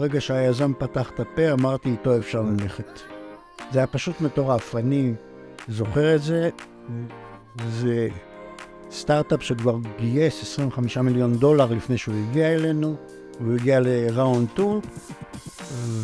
ברגע שהיזם פתח את הפה, אמרתי, איתו אפשר ללכת. זה היה פשוט מטורף. אני זוכר את זה, זה סטארט-אפ שכבר גייס 25 מיליון דולר לפני שהוא הגיע אלינו, הוא הגיע לראונד 2,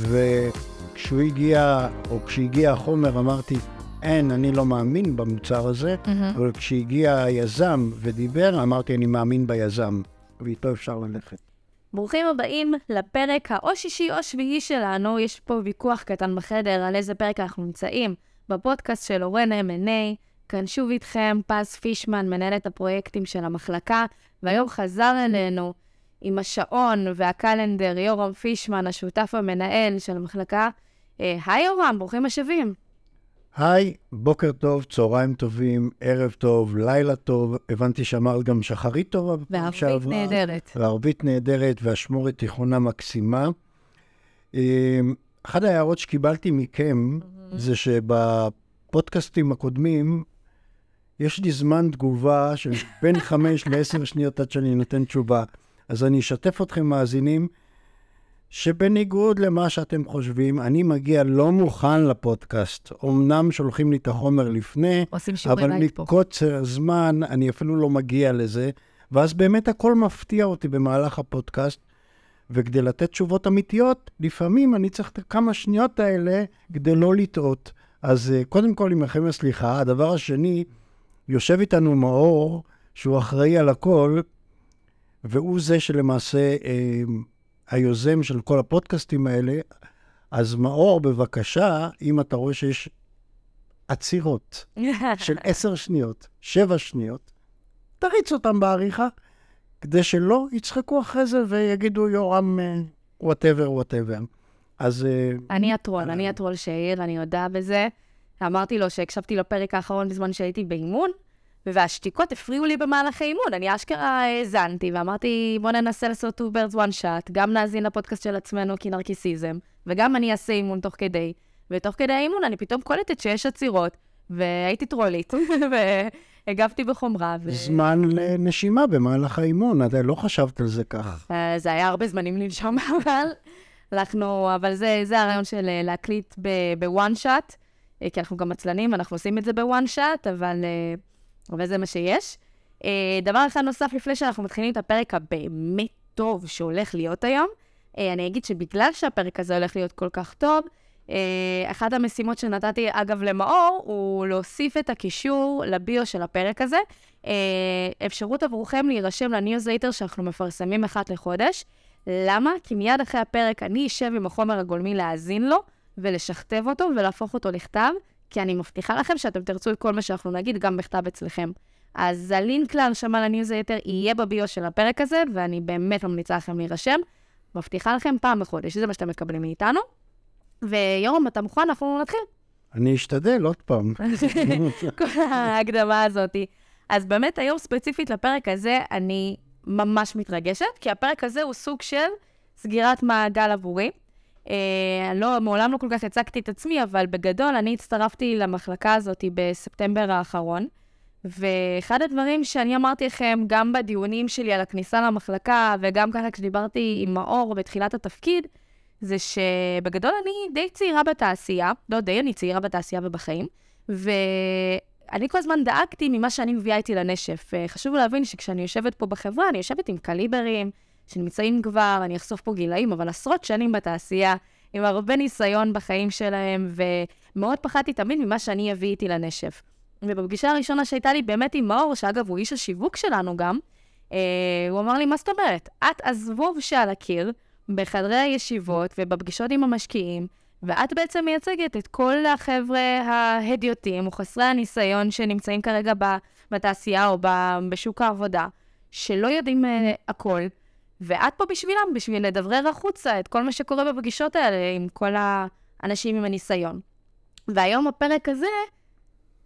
וכשהוא הגיע, או כשהגיע החומר, אמרתי, אין, אני לא מאמין במוצר הזה, mm-hmm. אבל כשהגיע היזם ודיבר, אמרתי, אני מאמין ביזם, ואיתו אפשר ללכת. ברוכים הבאים לפרק האו שישי או שביעי שלנו. יש פה ויכוח קטן בחדר על איזה פרק אנחנו נמצאים בפודקאסט של אורן M&A. כאן שוב איתכם פז פישמן, מנהלת הפרויקטים של המחלקה, והיום חזר אלינו עם השעון והקלנדר יורם פישמן, השותף המנהל של המחלקה. אה, היי יורם, ברוכים השבים. היי, בוקר טוב, צהריים טובים, ערב טוב, לילה טוב. הבנתי שאמרת גם שחרית טובה. וערבית נהדרת. וערבית נהדרת, ואשמורת תיכונה מקסימה. אמ, אחת ההערות שקיבלתי מכם, mm-hmm. זה שבפודקאסטים הקודמים, יש לי זמן תגובה של בין חמש לעשר שניות עד שאני נותן תשובה. אז אני אשתף אתכם, מאזינים, שבניגוד למה שאתם חושבים, אני מגיע לא מוכן לפודקאסט. אמנם שולחים לי את החומר לפני, אבל מקוצר זמן אני אפילו לא מגיע לזה, ואז באמת הכל מפתיע אותי במהלך הפודקאסט, וכדי לתת תשובות אמיתיות, לפעמים אני צריך את הכמה שניות האלה כדי לא לטעות. אז אה, קודם כל, עמכם הסליחה. הדבר השני, יושב איתנו מאור, שהוא אחראי על הכל, והוא זה שלמעשה... אה, היוזם של כל הפודקאסטים האלה, אז מאור, בבקשה, אם אתה רואה שיש עצירות של עשר שניות, שבע שניות, תריץ אותם בעריכה, כדי שלא יצחקו אחרי זה ויגידו יורם, whatever, whatever. אז... אה, אני הטרול, אני הטרול שהעיר, אני מודה בזה. אמרתי לו שהקשבתי לפרק האחרון בזמן שהייתי באימון, והשתיקות הפריעו לי במהלך האימון. אני אשכרה האזנתי ואמרתי, בוא ננסה לעשות two birds one shot, גם נאזין לפודקאסט של עצמנו כי נרקיסיזם, וגם אני אעשה אימון תוך כדי. ותוך כדי האימון אני פתאום קולטת שיש עצירות, והייתי טרולית, והגבתי בחומרה. ו... זמן לנשימה במהלך האימון, אתה לא חשבת על זה כך. אה, זה היה הרבה זמנים לנשום, אבל אנחנו, אבל זה, זה הרעיון של אה, להקליט בוואן אה, כי אנחנו גם עצלנים, אנחנו עושים את זה בוואן שאט, אבל... אבל זה מה שיש. Uh, דבר אחד נוסף, לפני שאנחנו מתחילים את הפרק הבאמת טוב שהולך להיות היום, uh, אני אגיד שבגלל שהפרק הזה הולך להיות כל כך טוב, uh, אחת המשימות שנתתי, אגב, למאור, הוא להוסיף את הקישור לביו של הפרק הזה. uh, אפשרות עבורכם להירשם לניוזלטר שאנחנו מפרסמים אחת לחודש. למה? כי מיד אחרי הפרק אני אשב עם החומר הגולמי להאזין לו ולשכתב אותו ולהפוך אותו לכתב. כי אני מבטיחה לכם שאתם תרצו את כל מה שאנחנו נגיד גם בכתב אצלכם. אז הלינק להרשמה לניוזלטר יהיה בביו של הפרק הזה, ואני באמת ממליצה לכם להירשם. מבטיחה לכם פעם בחודש, זה מה שאתם מקבלים מאיתנו. ויורם, אתה מוכן? אנחנו נתחיל. אני אשתדל עוד פעם. כל ההקדמה הזאת. אז באמת היום ספציפית לפרק הזה, אני ממש מתרגשת, כי הפרק הזה הוא סוג של סגירת מעגל עבורי. אה, לא, מעולם לא כל כך הצגתי את עצמי, אבל בגדול אני הצטרפתי למחלקה הזאת בספטמבר האחרון. ואחד הדברים שאני אמרתי לכם, גם בדיונים שלי על הכניסה למחלקה, וגם ככה כשדיברתי עם מאור בתחילת התפקיד, זה שבגדול אני די צעירה בתעשייה, לא די, אני צעירה בתעשייה ובחיים, ואני כל הזמן דאגתי ממה שאני מביאה איתי לנשף. אה, חשוב להבין שכשאני יושבת פה בחברה, אני יושבת עם קליברים, שנמצאים כבר, אני אחשוף פה גילאים, אבל עשרות שנים בתעשייה, עם הרבה ניסיון בחיים שלהם, ומאוד פחדתי תמיד ממה שאני אביא איתי לנשף. ובפגישה הראשונה שהייתה לי באמת עם מאור, שאגב, הוא איש השיווק שלנו גם, אה, הוא אמר לי, מה זאת אומרת? את הזבוב שעל הקיר, בחדרי הישיבות ובפגישות עם המשקיעים, ואת בעצם מייצגת את כל החבר'ה ההדיוטים או חסרי הניסיון שנמצאים כרגע בתעשייה או בשוק העבודה, שלא יודעים uh, הכל, ואת פה בשבילם, בשביל לדברר החוצה את כל מה שקורה בפגישות האלה עם כל האנשים עם הניסיון. והיום הפרק הזה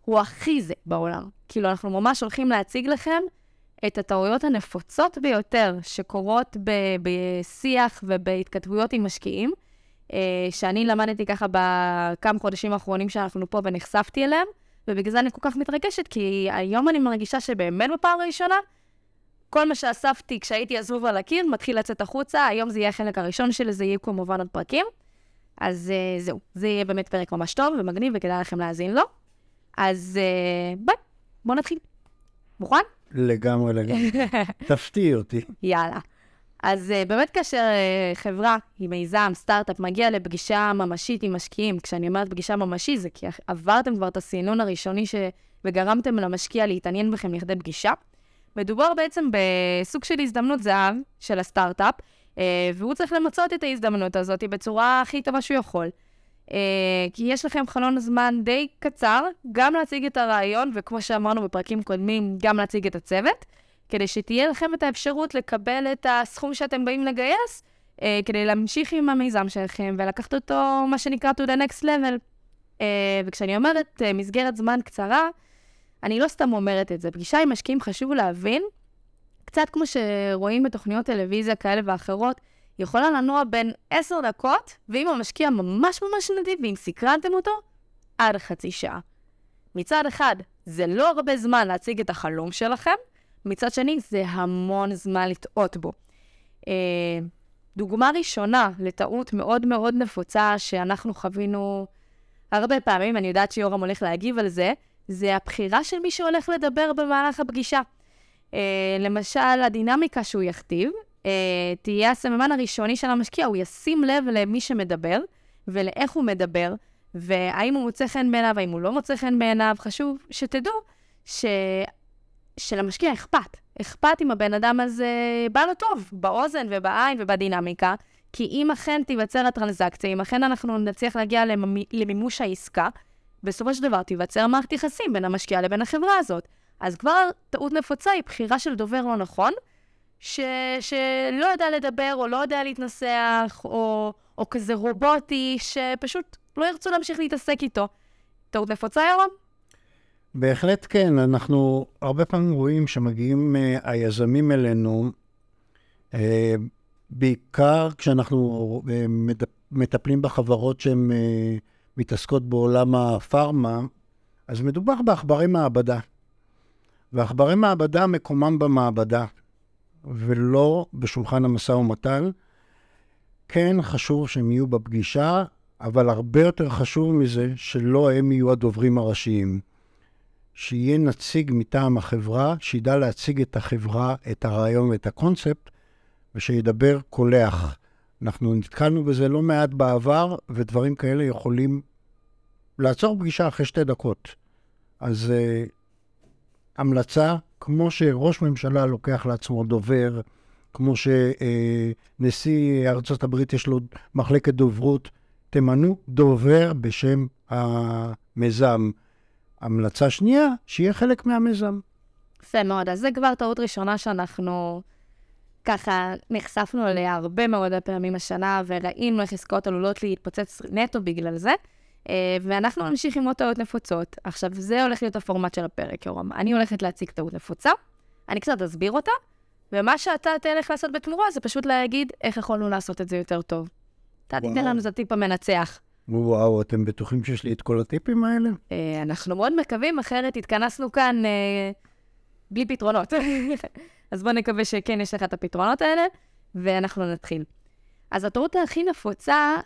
הוא הכי זה בעולם. כאילו, אנחנו ממש הולכים להציג לכם את הטעויות הנפוצות ביותר שקורות ב- בשיח ובהתכתבויות עם משקיעים, אה, שאני למדתי ככה בכמה חודשים האחרונים שאנחנו פה ונחשפתי אליהם, ובגלל זה אני כל כך מתרגשת, כי היום אני מרגישה שבאמת בפעם הראשונה, כל מה שאספתי כשהייתי הזבוב על הקיר מתחיל לצאת החוצה, היום זה יהיה החלק הראשון שלי, זה יהיה כמובן עוד פרקים. אז uh, זהו, זה יהיה באמת פרק ממש טוב ומגניב וכדאי לכם להאזין לו. אז uh, ביי, בואו נתחיל. מוכן? לגמרי, לגמרי. תפתיע אותי. יאללה. אז uh, באמת כאשר uh, חברה עם מיזם, סטארט-אפ, מגיע לפגישה ממשית עם משקיעים, כשאני אומרת פגישה ממשית, זה כי עברתם כבר את הסינון הראשוני ש... וגרמתם למשקיע להתעניין בכם לכדי פגישה. מדובר בעצם בסוג של הזדמנות זהב של הסטארט-אפ, uh, והוא צריך למצות את ההזדמנות הזאת בצורה הכי טובה שהוא יכול. Uh, כי יש לכם חלון זמן די קצר, גם להציג את הרעיון, וכמו שאמרנו בפרקים קודמים, גם להציג את הצוות. כדי שתהיה לכם את האפשרות לקבל את הסכום שאתם באים לגייס, אה, כדי להמשיך עם המיזם שלכם ולקחת אותו, מה שנקרא, to the next level. אה, וכשאני אומרת אה, מסגרת זמן קצרה, אני לא סתם אומרת את זה. פגישה עם משקיעים חשוב להבין, קצת כמו שרואים בתוכניות טלוויזיה כאלה ואחרות, יכולה לנוע בין עשר דקות, ואם המשקיע ממש ממש נדיב, ואם סקרנתם אותו, עד חצי שעה. מצד אחד, זה לא הרבה זמן להציג את החלום שלכם, מצד שני, זה המון זמן לטעות בו. אה, דוגמה ראשונה לטעות מאוד מאוד נפוצה שאנחנו חווינו הרבה פעמים, אני יודעת שיורם הולך להגיב על זה, זה הבחירה של מי שהולך לדבר במהלך הפגישה. אה, למשל, הדינמיקה שהוא יכתיב, אה, תהיה הסממן הראשוני של המשקיע, הוא ישים לב למי שמדבר ולאיך הוא מדבר, והאם הוא מוצא חן בעיניו, האם הוא לא מוצא חן בעיניו. חשוב שתדעו ש... שלמשקיע אכפת. אכפת אם הבן אדם הזה בא לו טוב, באוזן ובעין ובדינמיקה, כי אם אכן תיווצר הטרנזקציה, אם אכן אנחנו נצליח להגיע למימוש העסקה, בסופו של דבר תיווצר מערכת יחסים בין המשקיע לבין החברה הזאת. אז כבר טעות נפוצה היא בחירה של דובר לא נכון, ש... שלא יודע לדבר או לא יודע להתנסח, או, או כזה רובוטי, שפשוט לא ירצו להמשיך להתעסק איתו. טעות נפוצה, ירום? בהחלט כן, אנחנו הרבה פעמים רואים שמגיעים uh, היזמים אלינו, uh, בעיקר כשאנחנו uh, מטפלים בחברות שהן uh, מתעסקות בעולם הפארמה, אז מדובר בעכברי מעבדה. ועכברי מעבדה מקומם במעבדה, ולא בשולחן המשא ומתן. כן חשוב שהם יהיו בפגישה, אבל הרבה יותר חשוב מזה שלא הם יהיו הדוברים הראשיים. שיהיה נציג מטעם החברה, שידע להציג את החברה, את הרעיון ואת הקונספט, ושידבר קולח. אנחנו נתקלנו בזה לא מעט בעבר, ודברים כאלה יכולים לעצור פגישה אחרי שתי דקות. אז uh, המלצה, כמו שראש ממשלה לוקח לעצמו דובר, כמו שנשיא uh, ארצות הברית יש לו מחלקת דוברות, תמנו דובר בשם המיזם. המלצה שנייה, שיהיה חלק מהמיזם. יפה מאוד. אז זה כבר טעות ראשונה שאנחנו ככה נחשפנו אליה הרבה מאוד פעמים השנה, וראינו איך עסקאות עלולות להתפוצץ נטו בגלל זה. אה, ואנחנו נמשיך עם עוד טעות נפוצות. עכשיו, זה הולך להיות הפורמט של הפרק, יורם. אני הולכת להציג טעות נפוצה, אני קצת אסביר אותה, ומה שאתה תלך לעשות בתמורה זה פשוט להגיד איך יכולנו לעשות את זה יותר טוב. אתה תיתן לנו את הטיפ המנצח. וואו, אתם בטוחים שיש לי את כל הטיפים האלה? אה, אנחנו מאוד מקווים, אחרת התכנסנו כאן אה, בלי פתרונות. אז בואו נקווה שכן יש לך את הפתרונות האלה, ואנחנו נתחיל. אז הטעות הכי נפוצה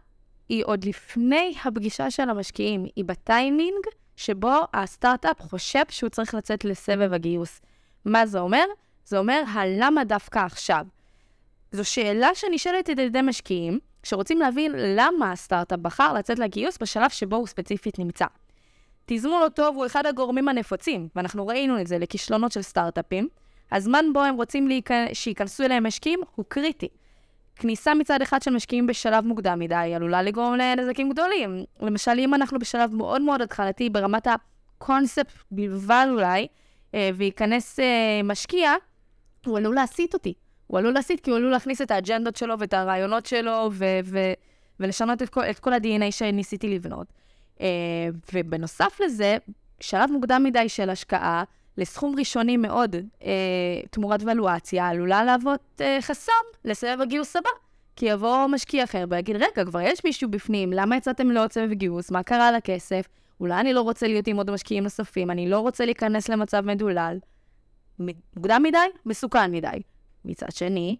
היא עוד לפני הפגישה של המשקיעים, היא בטיימינג שבו הסטארט-אפ חושב שהוא צריך לצאת לסבב הגיוס. מה זה אומר? זה אומר הלמה דווקא עכשיו. זו שאלה שנשאלת על ידי משקיעים, כשרוצים להבין למה הסטארט-אפ בחר לצאת לגיוס בשלב שבו הוא ספציפית נמצא. תזמון לא טוב הוא אחד הגורמים הנפוצים, ואנחנו ראינו את זה לכישלונות של סטארט-אפים. הזמן בו הם רוצים שייכנסו אליהם משקיעים הוא קריטי. כניסה מצד אחד של משקיעים בשלב מוקדם מדי עלולה לגרום לנזקים גדולים. למשל, אם אנחנו בשלב מאוד מאוד התחלתי ברמת הקונספט בלבד אולי, אה, וייכנס אה, משקיע, הוא עלול להסיט אותי. הוא עלול להסיט כי הוא עלול להכניס את האג'נדות שלו ואת הרעיונות שלו ו- ו- ולשנות את כל, את כל ה-DNA שניסיתי לבנות. Uh, ובנוסף לזה, שלב מוקדם מדי של השקעה, לסכום ראשוני מאוד uh, תמורת ולואציה, עלולה להוות uh, חסם לסבב הגיוס הבא. כי יבוא משקיע אחר ויגיד, רגע, כבר יש מישהו בפנים, למה יצאתם לעוד סבב גיוס? מה קרה לכסף? אולי אני לא רוצה להיות עם עוד משקיעים נוספים, אני לא רוצה להיכנס למצב מדולל. מוקדם מדי, מסוכן מדי. מצד שני,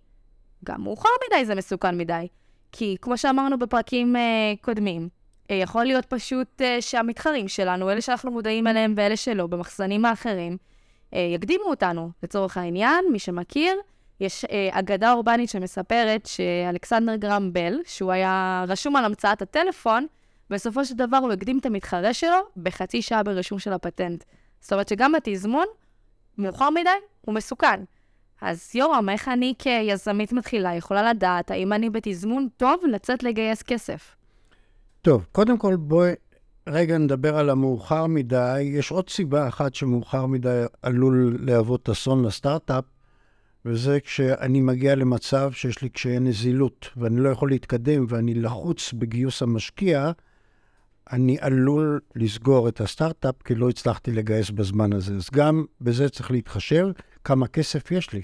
גם מאוחר מדי זה מסוכן מדי. כי כמו שאמרנו בפרקים uh, קודמים, יכול להיות פשוט uh, שהמתחרים שלנו, אלה שאנחנו מודעים אליהם ואלה שלא, במחסנים האחרים, uh, יקדימו אותנו. לצורך העניין, מי שמכיר, יש אגדה אורבנית שמספרת שאלכסנדר גרם בל, שהוא היה רשום על המצאת הטלפון, בסופו של דבר הוא הקדים את המתחרה שלו בחצי שעה ברישום של הפטנט. זאת אומרת שגם בתזמון, מאוחר מדי, הוא מסוכן. אז יורם, איך אני כיזמית מתחילה יכולה לדעת האם אני בתזמון טוב לצאת לגייס כסף? טוב, קודם כל בואי רגע נדבר על המאוחר מדי. יש עוד סיבה אחת שמאוחר מדי עלול להוות אסון לסטארט-אפ, וזה כשאני מגיע למצב שיש לי קשיי נזילות, ואני לא יכול להתקדם, ואני לחוץ בגיוס המשקיע, אני עלול לסגור את הסטארט-אפ כי לא הצלחתי לגייס בזמן הזה. אז גם בזה צריך להתחשב, כמה כסף יש לי.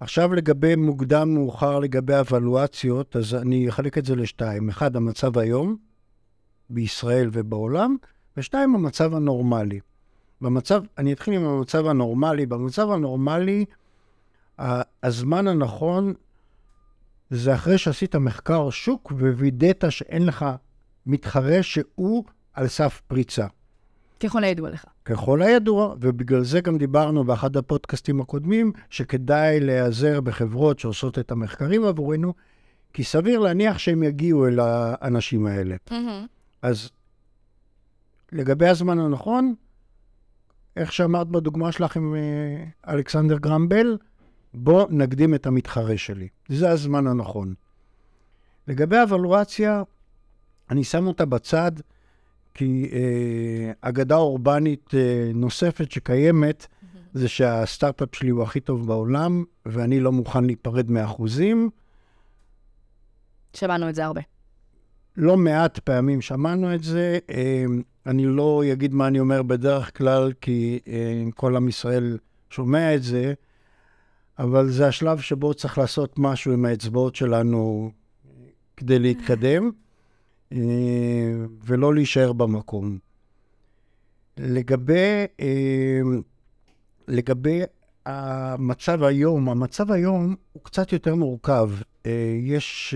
עכשיו לגבי מוקדם, מאוחר, לגבי אבלואציות, אז אני אחלק את זה לשתיים. אחד, המצב היום, בישראל ובעולם, ושתיים, המצב הנורמלי. במצב, אני אתחיל עם המצב הנורמלי. במצב הנורמלי, הזמן הנכון זה אחרי שעשית מחקר שוק ווידאת שאין לך מתחרה שהוא על סף פריצה. ככל הידוע לך. ככל הידוע, ובגלל זה גם דיברנו באחד הפודקאסטים הקודמים, שכדאי להיעזר בחברות שעושות את המחקרים עבורנו, כי סביר להניח שהם יגיעו אל האנשים האלה. Mm-hmm. אז לגבי הזמן הנכון, איך שאמרת בדוגמה שלך עם אה, אלכסנדר גרמבל, בוא נקדים את המתחרה שלי. זה הזמן הנכון. לגבי אבלואציה, אני שם אותה בצד, כי אה, אגדה אורבנית אה, נוספת שקיימת, mm-hmm. זה שהסטארט-אפ שלי הוא הכי טוב בעולם, ואני לא מוכן להיפרד מאחוזים. שמענו את זה הרבה. לא מעט פעמים שמענו את זה. אה, אני לא אגיד מה אני אומר בדרך כלל, כי אה, כל עם ישראל שומע את זה, אבל זה השלב שבו צריך לעשות משהו עם האצבעות שלנו כדי להתקדם. אה, ולא להישאר במקום. לגבי, אה, לגבי המצב היום, המצב היום הוא קצת יותר מורכב. אה, יש,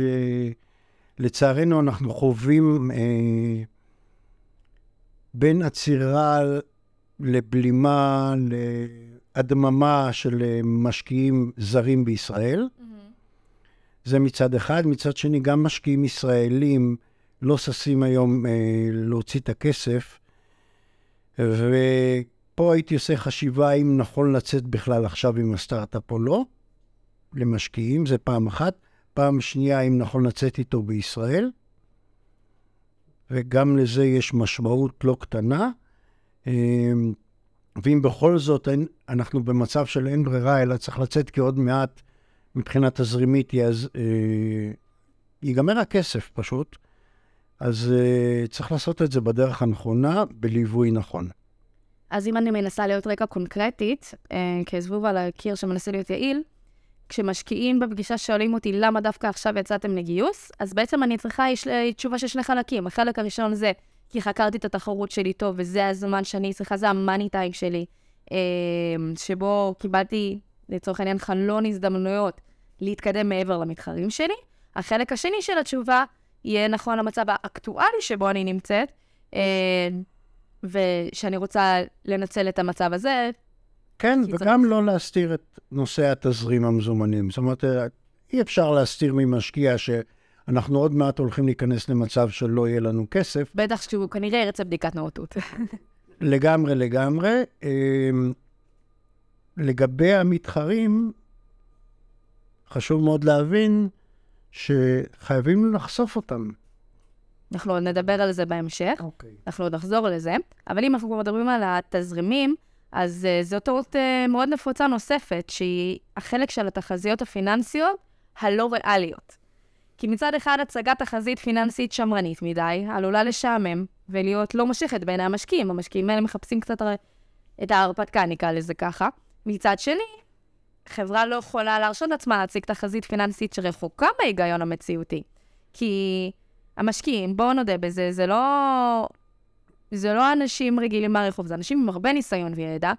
לצערנו, אנחנו חווים בין עצירה לבלימה, להדממה של משקיעים זרים בישראל. Mm-hmm. זה מצד אחד. מצד שני, גם משקיעים ישראלים לא ששים היום אה, להוציא את הכסף. ופה הייתי עושה חשיבה אם נכון לצאת בכלל עכשיו עם הסטארט-אפ או לא, למשקיעים, זה פעם אחת. פעם שנייה, אם נכון לצאת איתו בישראל. וגם לזה יש משמעות לא קטנה. אה, ואם בכל זאת אין, אנחנו במצב של אין ברירה, אלא צריך לצאת כי עוד מעט מבחינה תזרימית אז, אה, ייגמר הכסף פשוט. אז uh, צריך לעשות את זה בדרך הנכונה, בליווי נכון. אז אם אני מנסה להיות רגע קונקרטית, uh, כזבוב על הקיר שמנסה להיות יעיל, כשמשקיעים בפגישה שואלים אותי למה דווקא עכשיו יצאתם לגיוס, אז בעצם אני צריכה יש, תשובה של שני חלקים. החלק הראשון זה כי חקרתי את התחרות שלי טוב, וזה הזמן שאני צריכה, זה המאני טיים שלי, uh, שבו קיבלתי, לצורך העניין, חלון הזדמנויות להתקדם מעבר למתחרים שלי. החלק השני של התשובה יהיה נכון למצב האקטואלי שבו אני נמצאת, אה, ושאני רוצה לנצל את המצב הזה. כן, וגם צריך... לא להסתיר את נושא התזרים המזומנים. זאת אומרת, אה, אי אפשר להסתיר ממשקיע שאנחנו עוד מעט הולכים להיכנס למצב שלא יהיה לנו כסף. בטח שהוא כנראה ירצה בדיקת נאותות. לגמרי, לגמרי. אה, לגבי המתחרים, חשוב מאוד להבין שחייבים לחשוף אותם. אנחנו עוד נדבר על זה בהמשך, okay. אוקיי. אנחנו עוד נחזור לזה, אבל אם אנחנו מדברים על התזרימים, אז uh, זו טעות uh, מאוד נפוצה נוספת, שהיא החלק של התחזיות הפיננסיות הלא ריאליות. כי מצד אחד, הצגת תחזית פיננסית שמרנית מדי, עלולה לשעמם ולהיות לא מושכת בעיני המשקיעים. המשקיעים האלה מחפשים קצת את ההרפתקה, נקרא לזה ככה. מצד שני, חברה לא יכולה להרשות לעצמה להציג תחזית פיננסית שרחוקה מההיגיון המציאותי. כי המשקיעים, בואו נודה בזה, זה לא... זה לא אנשים רגילים מהרחוב, זה אנשים עם הרבה ניסיון וידע,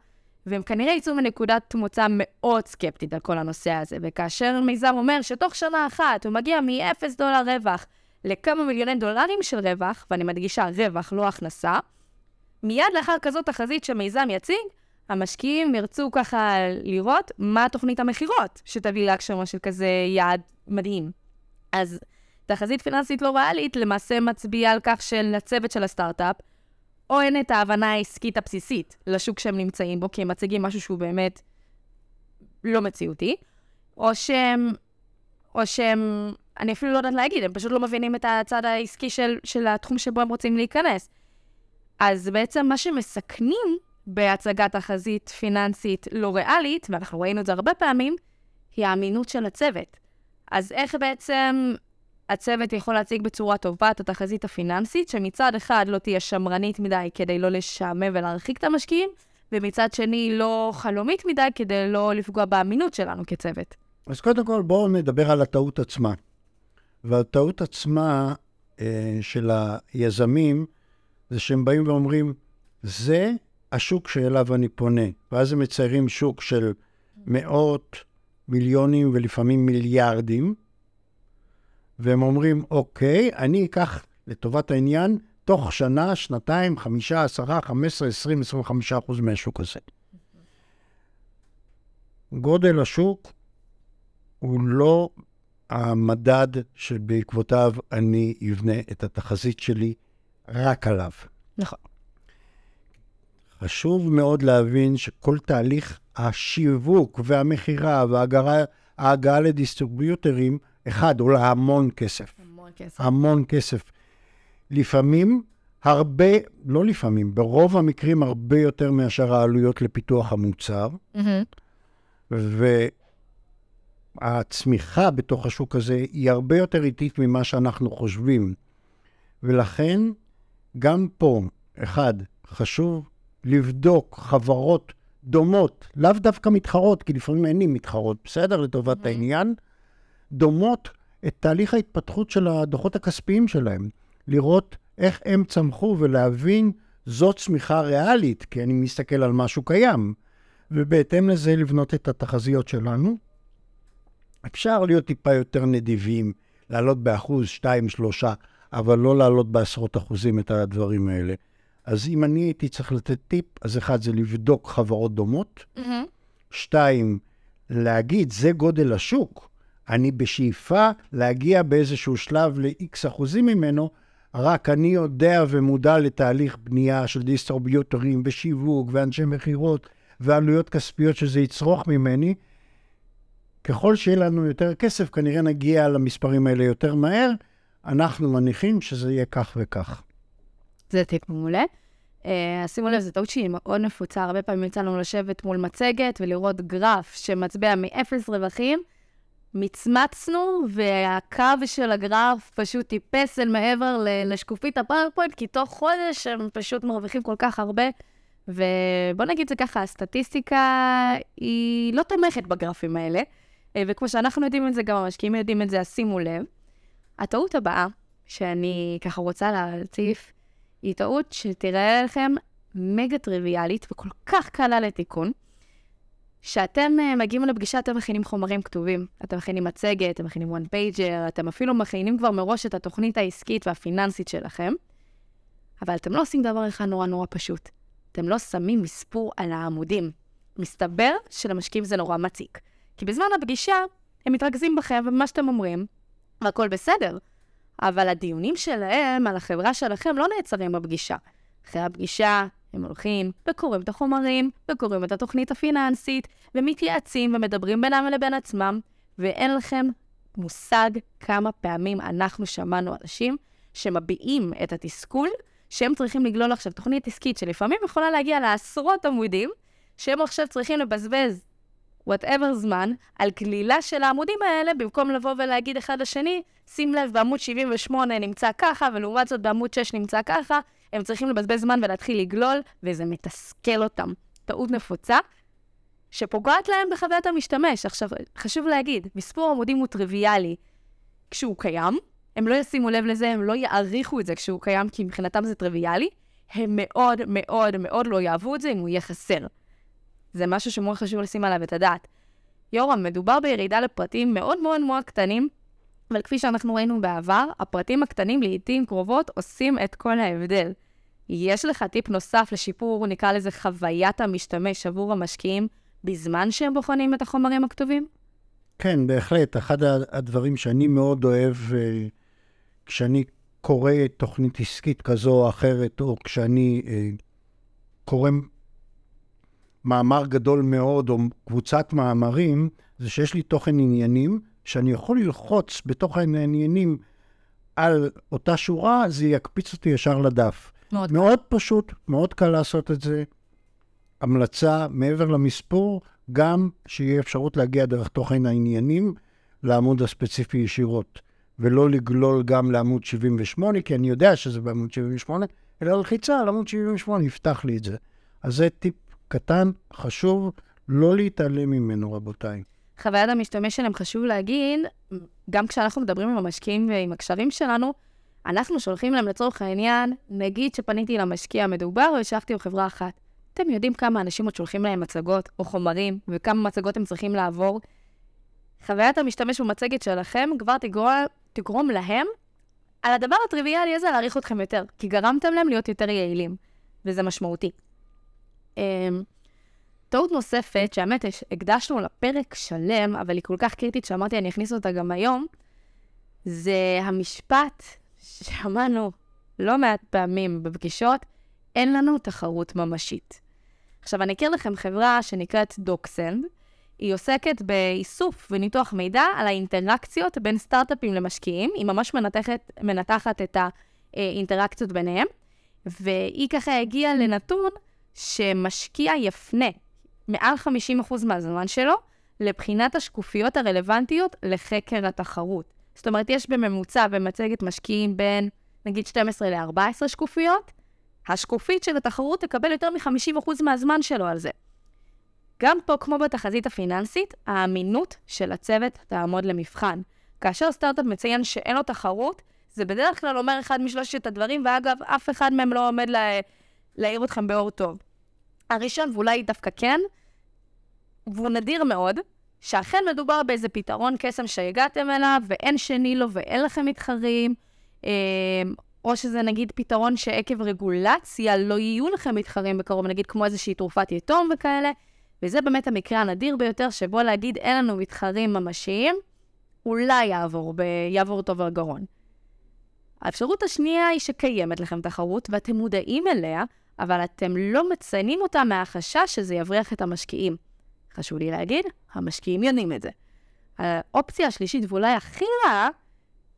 והם כנראה יצאו מנקודת מוצא מאוד סקפטית על כל הנושא הזה. וכאשר מיזם אומר שתוך שנה אחת הוא מגיע מ-0 דולר רווח לכמה מיליוני דולרים של רווח, ואני מדגישה רווח, לא הכנסה, מיד לאחר כזאת תחזית שמיזם יציג, המשקיעים ירצו ככה לראות מה תוכנית המכירות שתביא להגשמה של כזה יעד מדהים. אז תחזית פיננסית לא ריאלית למעשה מצביעה על כך שלצוות של הסטארט-אפ או אין את ההבנה העסקית הבסיסית לשוק שהם נמצאים בו, כי הם מציגים משהו שהוא באמת לא מציאותי, או שהם, או שהם, אני אפילו לא יודעת להגיד, הם פשוט לא מבינים את הצד העסקי של, של התחום שבו הם רוצים להיכנס. אז בעצם מה שמסכנים בהצגת תחזית פיננסית לא ריאלית, ואנחנו ראינו את זה הרבה פעמים, היא האמינות של הצוות. אז איך בעצם הצוות יכול להציג בצורה טובה את התחזית הפיננסית, שמצד אחד לא תהיה שמרנית מדי כדי לא לשעמם ולהרחיק את המשקיעים, ומצד שני לא חלומית מדי כדי לא לפגוע באמינות שלנו כצוות. אז קודם כל בואו נדבר על הטעות עצמה. והטעות עצמה אה, של היזמים, זה שהם באים ואומרים, זה השוק שאליו אני פונה. ואז הם מציירים שוק של מאות, מיליונים ולפעמים מיליארדים, והם אומרים, אוקיי, אני אקח לטובת העניין, תוך שנה, שנתיים, חמישה, עשרה, חמש עשרה, עשרים, עשרים וחמישה אחוז מהשוק הזה. גודל השוק הוא לא המדד שבעקבותיו אני אבנה את התחזית שלי רק עליו. נכון. חשוב מאוד להבין שכל תהליך השיווק והמכירה וההגעה לדיסטריביוטרים, אחד, עולה המון כסף. המון כסף. המון כסף. לפעמים, הרבה, לא לפעמים, ברוב המקרים הרבה יותר מאשר העלויות לפיתוח המוצר. Mm-hmm. והצמיחה בתוך השוק הזה היא הרבה יותר איטית ממה שאנחנו חושבים. ולכן, גם פה, אחד, חשוב לבדוק חברות דומות, לאו דווקא מתחרות, כי לפעמים אין לי מתחרות, בסדר? לטובת mm-hmm. העניין, דומות את תהליך ההתפתחות של הדוחות הכספיים שלהם. לראות איך הם צמחו ולהבין זאת צמיחה ריאלית, כי אני מסתכל על משהו קיים. ובהתאם לזה לבנות את התחזיות שלנו. אפשר להיות טיפה יותר נדיבים, לעלות באחוז, שתיים, שלושה, אבל לא לעלות בעשרות אחוזים את הדברים האלה. אז אם אני הייתי צריך לתת טיפ, אז אחד זה לבדוק חברות דומות. Mm-hmm. שתיים, להגיד, זה גודל השוק. אני בשאיפה להגיע באיזשהו שלב ל-X אחוזים ממנו, רק אני יודע ומודע לתהליך בנייה של דיסטריביוטורים ושיווק ואנשי מכירות ועלויות כספיות שזה יצרוך ממני. ככל שיהיה לנו יותר כסף, כנראה נגיע למספרים האלה יותר מהר. אנחנו מניחים שזה יהיה כך וכך. זה טיפ מעולה. Uh, שימו לב, זו טעות שהיא מאוד נפוצה. הרבה פעמים יצא לנו לשבת מול מצגת ולראות גרף שמצביע מאפס רווחים. מצמצנו, והקו של הגרף פשוט טיפס אל מעבר לשקופית הפאורפוינט, כי תוך חודש הם פשוט מרוויחים כל כך הרבה. ובוא נגיד זה ככה, הסטטיסטיקה היא לא תומכת בגרפים האלה, אה, וכמו שאנחנו יודעים את זה, גם המשקיעים יודעים את זה, אז שימו לב. הטעות הבאה, שאני ככה רוצה להציף, היא טעות שתראה לכם מגה טריוויאלית וכל כך קלה לתיקון. כשאתם uh, מגיעים לפגישה, אתם מכינים חומרים כתובים. אתם מכינים מצגת, אתם מכינים one pager, אתם אפילו מכינים כבר מראש את התוכנית העסקית והפיננסית שלכם, אבל אתם לא עושים דבר אחד נורא נורא פשוט. אתם לא שמים מספור על העמודים. מסתבר שלמשקיעים זה נורא מציק. כי בזמן הפגישה, הם מתרכזים בכם ובמה שאתם אומרים, והכול בסדר. אבל הדיונים שלהם על החברה שלכם לא נעצרים בפגישה. אחרי הפגישה, הם הולכים וקוראים את החומרים, וקוראים את התוכנית הפיננסית, ומתייעצים ומדברים בינם לבין עצמם, ואין לכם מושג כמה פעמים אנחנו שמענו אנשים שמביעים את התסכול שהם צריכים לגלול עכשיו תוכנית עסקית שלפעמים יכולה להגיע לעשרות עמודים, שהם עכשיו צריכים לבזבז whatever זמן על גלילה של העמודים האלה, במקום לבוא ולהגיד אחד לשני, שים לב, בעמוד 78 נמצא ככה, ולעומת זאת בעמוד 6 נמצא ככה, הם צריכים לבזבז זמן ולהתחיל לגלול, וזה מתסכל אותם. טעות נפוצה, שפוגעת להם בחוויית המשתמש. עכשיו, חשוב להגיד, מספור עמודים הוא טריוויאלי כשהוא קיים, הם לא ישימו לב לזה, הם לא יעריכו את זה כשהוא קיים, כי מבחינתם זה טריוויאלי. הם מאוד מאוד מאוד לא יאהבו את זה אם הוא יהיה חסר. זה משהו שמאוד חשוב לשים עליו את הדעת. יורם, מדובר בירידה לפרטים מאוד מאוד מאוד קטנים, אבל כפי שאנחנו ראינו בעבר, הפרטים הקטנים לעיתים קרובות עושים את כל ההבדל. יש לך טיפ נוסף לשיפור, נקרא לזה חוויית המשתמש עבור המשקיעים, בזמן שהם בוחנים את החומרים הכתובים? כן, בהחלט. אחד הדברים שאני מאוד אוהב אה, כשאני קורא תוכנית עסקית כזו או אחרת, או כשאני אה, קורא מאמר גדול מאוד, או קבוצת מאמרים, זה שיש לי תוכן עניינים, שאני יכול ללחוץ בתוך העניינים על אותה שורה, זה יקפיץ אותי ישר לדף. מאוד, מאוד פשוט, מאוד קל לעשות את זה. המלצה, מעבר למספור, גם שיהיה אפשרות להגיע דרך תוכן העניינים לעמוד הספציפי ישירות, ולא לגלול גם לעמוד 78, כי אני יודע שזה בעמוד 78, אלא לחיצה על עמוד 78 יפתח לי את זה. אז זה טיפ קטן, חשוב, לא להתעלם ממנו, רבותיי. חוויית המשתמש שלהם, חשוב להגיד, גם כשאנחנו מדברים עם המשקיעים ועם הקשרים שלנו, אנחנו שולחים להם לצורך העניין, נגיד שפניתי למשקיע המדובר או השבתי עם חברה אחת. אתם יודעים כמה אנשים עוד שולחים להם מצגות או חומרים, וכמה מצגות הם צריכים לעבור? חוויית המשתמש במצגת שלכם כבר תגרום, תגרום להם על הדבר הטריוויאלי הזה להעריך אתכם יותר, כי גרמתם להם להיות יותר יעילים, וזה משמעותי. טעות נוספת, שהאמת הקדשנו לה פרק שלם, אבל היא כל כך קריטית שאמרתי אני אכניס אותה גם היום, זה המשפט ששמענו לא מעט פעמים בפגישות, אין לנו תחרות ממשית. עכשיו, אני אכיר לכם חברה שנקראת דוקסנד. היא עוסקת באיסוף וניתוח מידע על האינטראקציות בין סטארט-אפים למשקיעים. היא ממש מנתחת, מנתחת את האינטראקציות ביניהם, והיא ככה הגיעה לנתון שמשקיע יפנה מעל 50% מהזמן שלו לבחינת השקופיות הרלוונטיות לחקר התחרות. זאת אומרת, יש בממוצע במצגת משקיעים בין, נגיד, 12 ל-14 שקופיות, השקופית של התחרות תקבל יותר מ-50% מהזמן שלו על זה. גם פה, כמו בתחזית הפיננסית, האמינות של הצוות תעמוד למבחן. כאשר סטארט-אפ מציין שאין לו תחרות, זה בדרך כלל אומר אחד משלושת הדברים, ואגב, אף אחד מהם לא עומד לה... להעיר אתכם באור טוב. הראשון, ואולי דווקא כן, והוא נדיר מאוד, שאכן מדובר באיזה פתרון קסם שהגעתם אליו, ואין שני לו ואין לכם מתחרים, אמ, או שזה נגיד פתרון שעקב רגולציה לא יהיו לכם מתחרים בקרוב, נגיד כמו איזושהי תרופת יתום וכאלה, וזה באמת המקרה הנדיר ביותר, שבו להגיד אין לנו מתחרים ממשיים, אולי יעבור, ב... יעבור טוב הגרון. האפשרות השנייה היא שקיימת לכם תחרות ואתם מודעים אליה, אבל אתם לא מציינים אותה מהחשש שזה יבריח את המשקיעים. חשוב לי להגיד, המשקיעים יודעים את זה. האופציה השלישית, ואולי הכי רעה,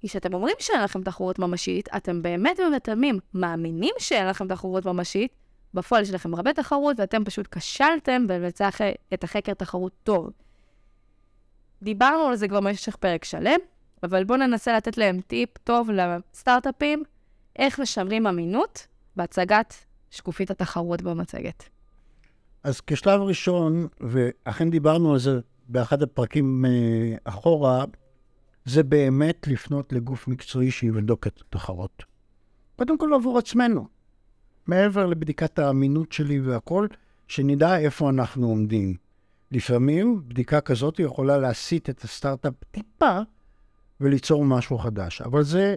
היא שאתם אומרים שאין לכם תחרות ממשית, אתם באמת ובתמים מאמינים שאין לכם תחרות ממשית, בפועל יש לכם הרבה תחרות ואתם פשוט כשלתם בלבצע את החקר תחרות טוב. דיברנו על זה כבר במשך פרק שלם, אבל בואו ננסה לתת להם טיפ טוב לסטארט-אפים, איך משמרים אמינות בהצגת שקופית התחרות במצגת. אז כשלב ראשון, ואכן דיברנו על זה באחד הפרקים אה, אחורה, זה באמת לפנות לגוף מקצועי שיבדוק את התחרות. קודם כל עבור עצמנו. מעבר לבדיקת האמינות שלי והכול, שנדע איפה אנחנו עומדים. לפעמים בדיקה כזאת יכולה להסיט את הסטארט-אפ טיפה וליצור משהו חדש, אבל זה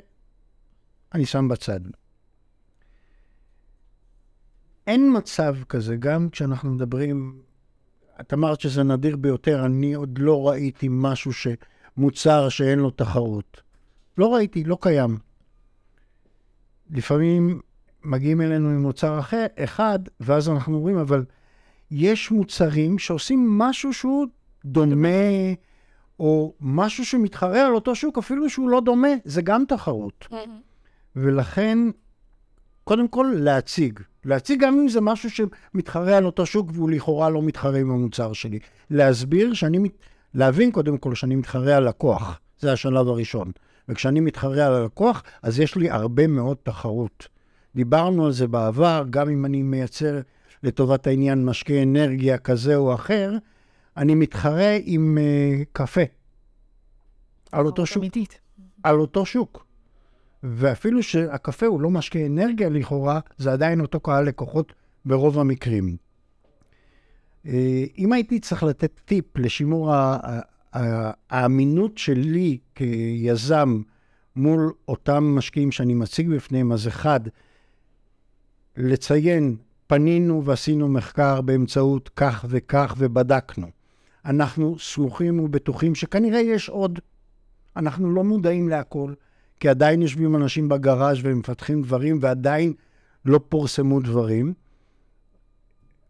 אני שם בצד. אין מצב כזה, גם כשאנחנו מדברים, את אמרת שזה נדיר ביותר, אני עוד לא ראיתי משהו ש... מוצר שאין לו תחרות. לא ראיתי, לא קיים. לפעמים מגיעים אלינו עם מוצר אחר, אחד, ואז אנחנו אומרים, אבל יש מוצרים שעושים משהו שהוא דומה, או משהו שמתחרה על אותו שוק, אפילו שהוא לא דומה, זה גם תחרות. Mm-hmm. ולכן, קודם כל, להציג. להציג גם אם זה משהו שמתחרה על אותו שוק והוא לכאורה לא מתחרה עם המוצר שלי. להסביר שאני... להבין קודם כל שאני מתחרה על לקוח, זה השלב הראשון. וכשאני מתחרה על הלקוח, אז יש לי הרבה מאוד תחרות. דיברנו על זה בעבר, גם אם אני מייצר לטובת העניין משקה אנרגיה כזה או אחר, אני מתחרה עם uh, קפה. על אותו שוק. אמיתית. על אותו שוק. ואפילו שהקפה הוא לא משקה אנרגיה לכאורה, זה עדיין אותו קהל לקוחות ברוב המקרים. אה, אם הייתי צריך לתת טיפ לשימור האמינות שלי כיזם מול אותם משקיעים שאני מציג בפניהם, אז אחד, לציין, פנינו ועשינו מחקר באמצעות כך וכך ובדקנו. אנחנו סמוכים ובטוחים שכנראה יש עוד. אנחנו לא מודעים להכל, כי עדיין יושבים אנשים בגראז' ומפתחים דברים ועדיין לא פורסמו דברים.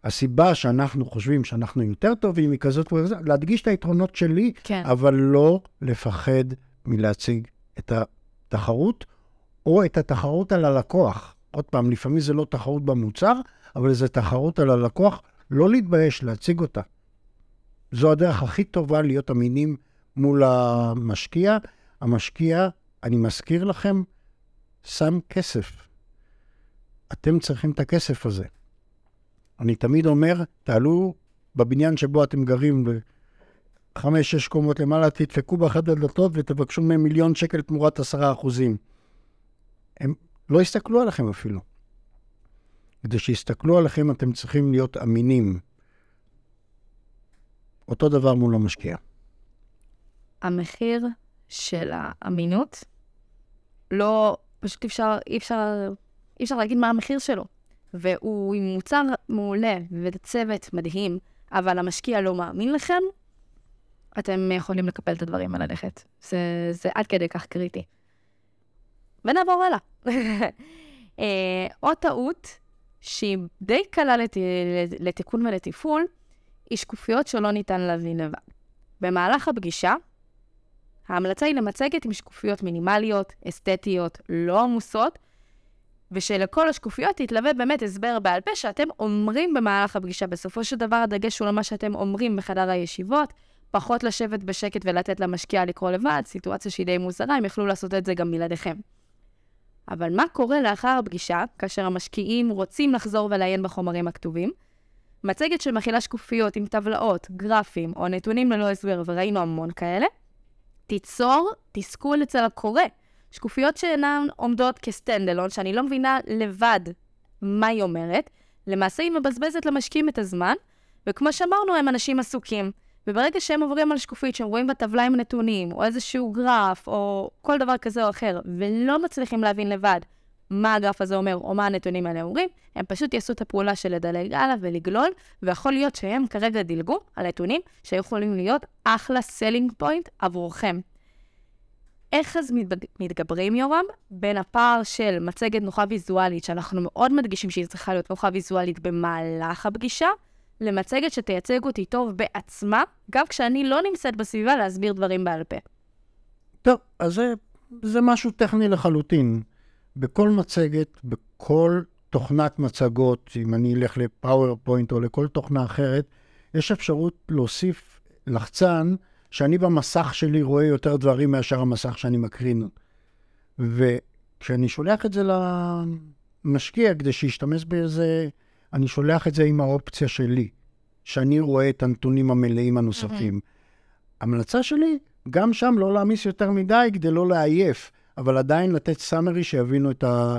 הסיבה שאנחנו חושבים שאנחנו יותר טובים היא כזאת, להדגיש את היתרונות שלי, כן. אבל לא לפחד מלהציג את התחרות, או את התחרות על הלקוח. עוד פעם, לפעמים זה לא תחרות במוצר, אבל זה תחרות על הלקוח, לא להתבייש להציג אותה. זו הדרך הכי טובה להיות אמינים מול המשקיע. המשקיע, אני מזכיר לכם, שם כסף. אתם צריכים את הכסף הזה. אני תמיד אומר, תעלו בבניין שבו אתם גרים, בחמש, שש קומות למעלה, תדפקו באחת הדלתות ותבקשו מהם מיליון שקל תמורת עשרה אחוזים. הם לא יסתכלו עליכם אפילו. כדי שיסתכלו עליכם, אתם צריכים להיות אמינים. אותו דבר מול המשקיע. המחיר של האמינות, לא, פשוט אפשר, אי אפשר, אי אפשר להגיד מה המחיר שלו. והוא עם מוצר מעולה וצוות מדהים, אבל המשקיע לא מאמין לכם, אתם יכולים לקפל את הדברים וללכת. זה, זה עד כדי כך קריטי. ונעבור הלאה. אה, עוד טעות שהיא די קלה לת... לתיקון ולתפעול, היא שקופיות שלא ניתן להבין לבד. במהלך הפגישה, ההמלצה היא למצגת עם שקופיות מינימליות, אסתטיות, לא עמוסות, ושלכל השקופיות יתלווה באמת הסבר בעל פה שאתם אומרים במהלך הפגישה. בסופו של דבר הדגש הוא למה שאתם אומרים בחדר הישיבות, פחות לשבת בשקט ולתת למשקיע לקרוא לבד, סיטואציה שהיא די מוזרה, הם יכלו לעשות את זה גם מלעדיכם. אבל מה קורה לאחר הפגישה, כאשר המשקיעים רוצים לחזור ולעיין בחומרים הכתובים? מצגת שמכילה שקופיות עם טבלאות, גרפים או נתונים ללא הסבר, וראינו המון כאלה, תיצור תסכול אצל הקורא. שקופיות שאינן עומדות כסטנדלון, שאני לא מבינה לבד מה היא אומרת, למעשה היא מבזבזת למשקיעים את הזמן, וכמו שאמרנו, הם אנשים עסוקים. וברגע שהם עוברים על שקופית, שהם רואים בטבלה עם נתונים, או איזשהו גרף, או כל דבר כזה או אחר, ולא מצליחים להבין לבד מה הגרף הזה אומר, או מה הנתונים האלה אומרים, הם פשוט יעשו את הפעולה של לדלג הלאה ולגלול, ויכול להיות שהם כרגע דילגו על נתונים שיכולים להיות אחלה selling point עבורכם. איך אז מתגברים, יורם, בין הפער של מצגת נוחה ויזואלית, שאנחנו מאוד מדגישים שהיא צריכה להיות נוחה ויזואלית במהלך הפגישה, למצגת שתייצג אותי טוב בעצמה, גם כשאני לא נמצאת בסביבה להסביר דברים בעל פה. טוב, אז זה, זה משהו טכני לחלוטין. בכל מצגת, בכל תוכנת מצגות, אם אני אלך לפאורפוינט או לכל תוכנה אחרת, יש אפשרות להוסיף לחצן שאני במסך שלי רואה יותר דברים מאשר המסך שאני מקרין. וכשאני שולח את זה למשקיע כדי שישתמש באיזה, אני שולח את זה עם האופציה שלי, שאני רואה את הנתונים המלאים הנוספים. Mm-hmm. המלצה שלי, גם שם לא להעמיס יותר מדי כדי לא לעייף, אבל עדיין לתת סאמרי שיבינו את, ה,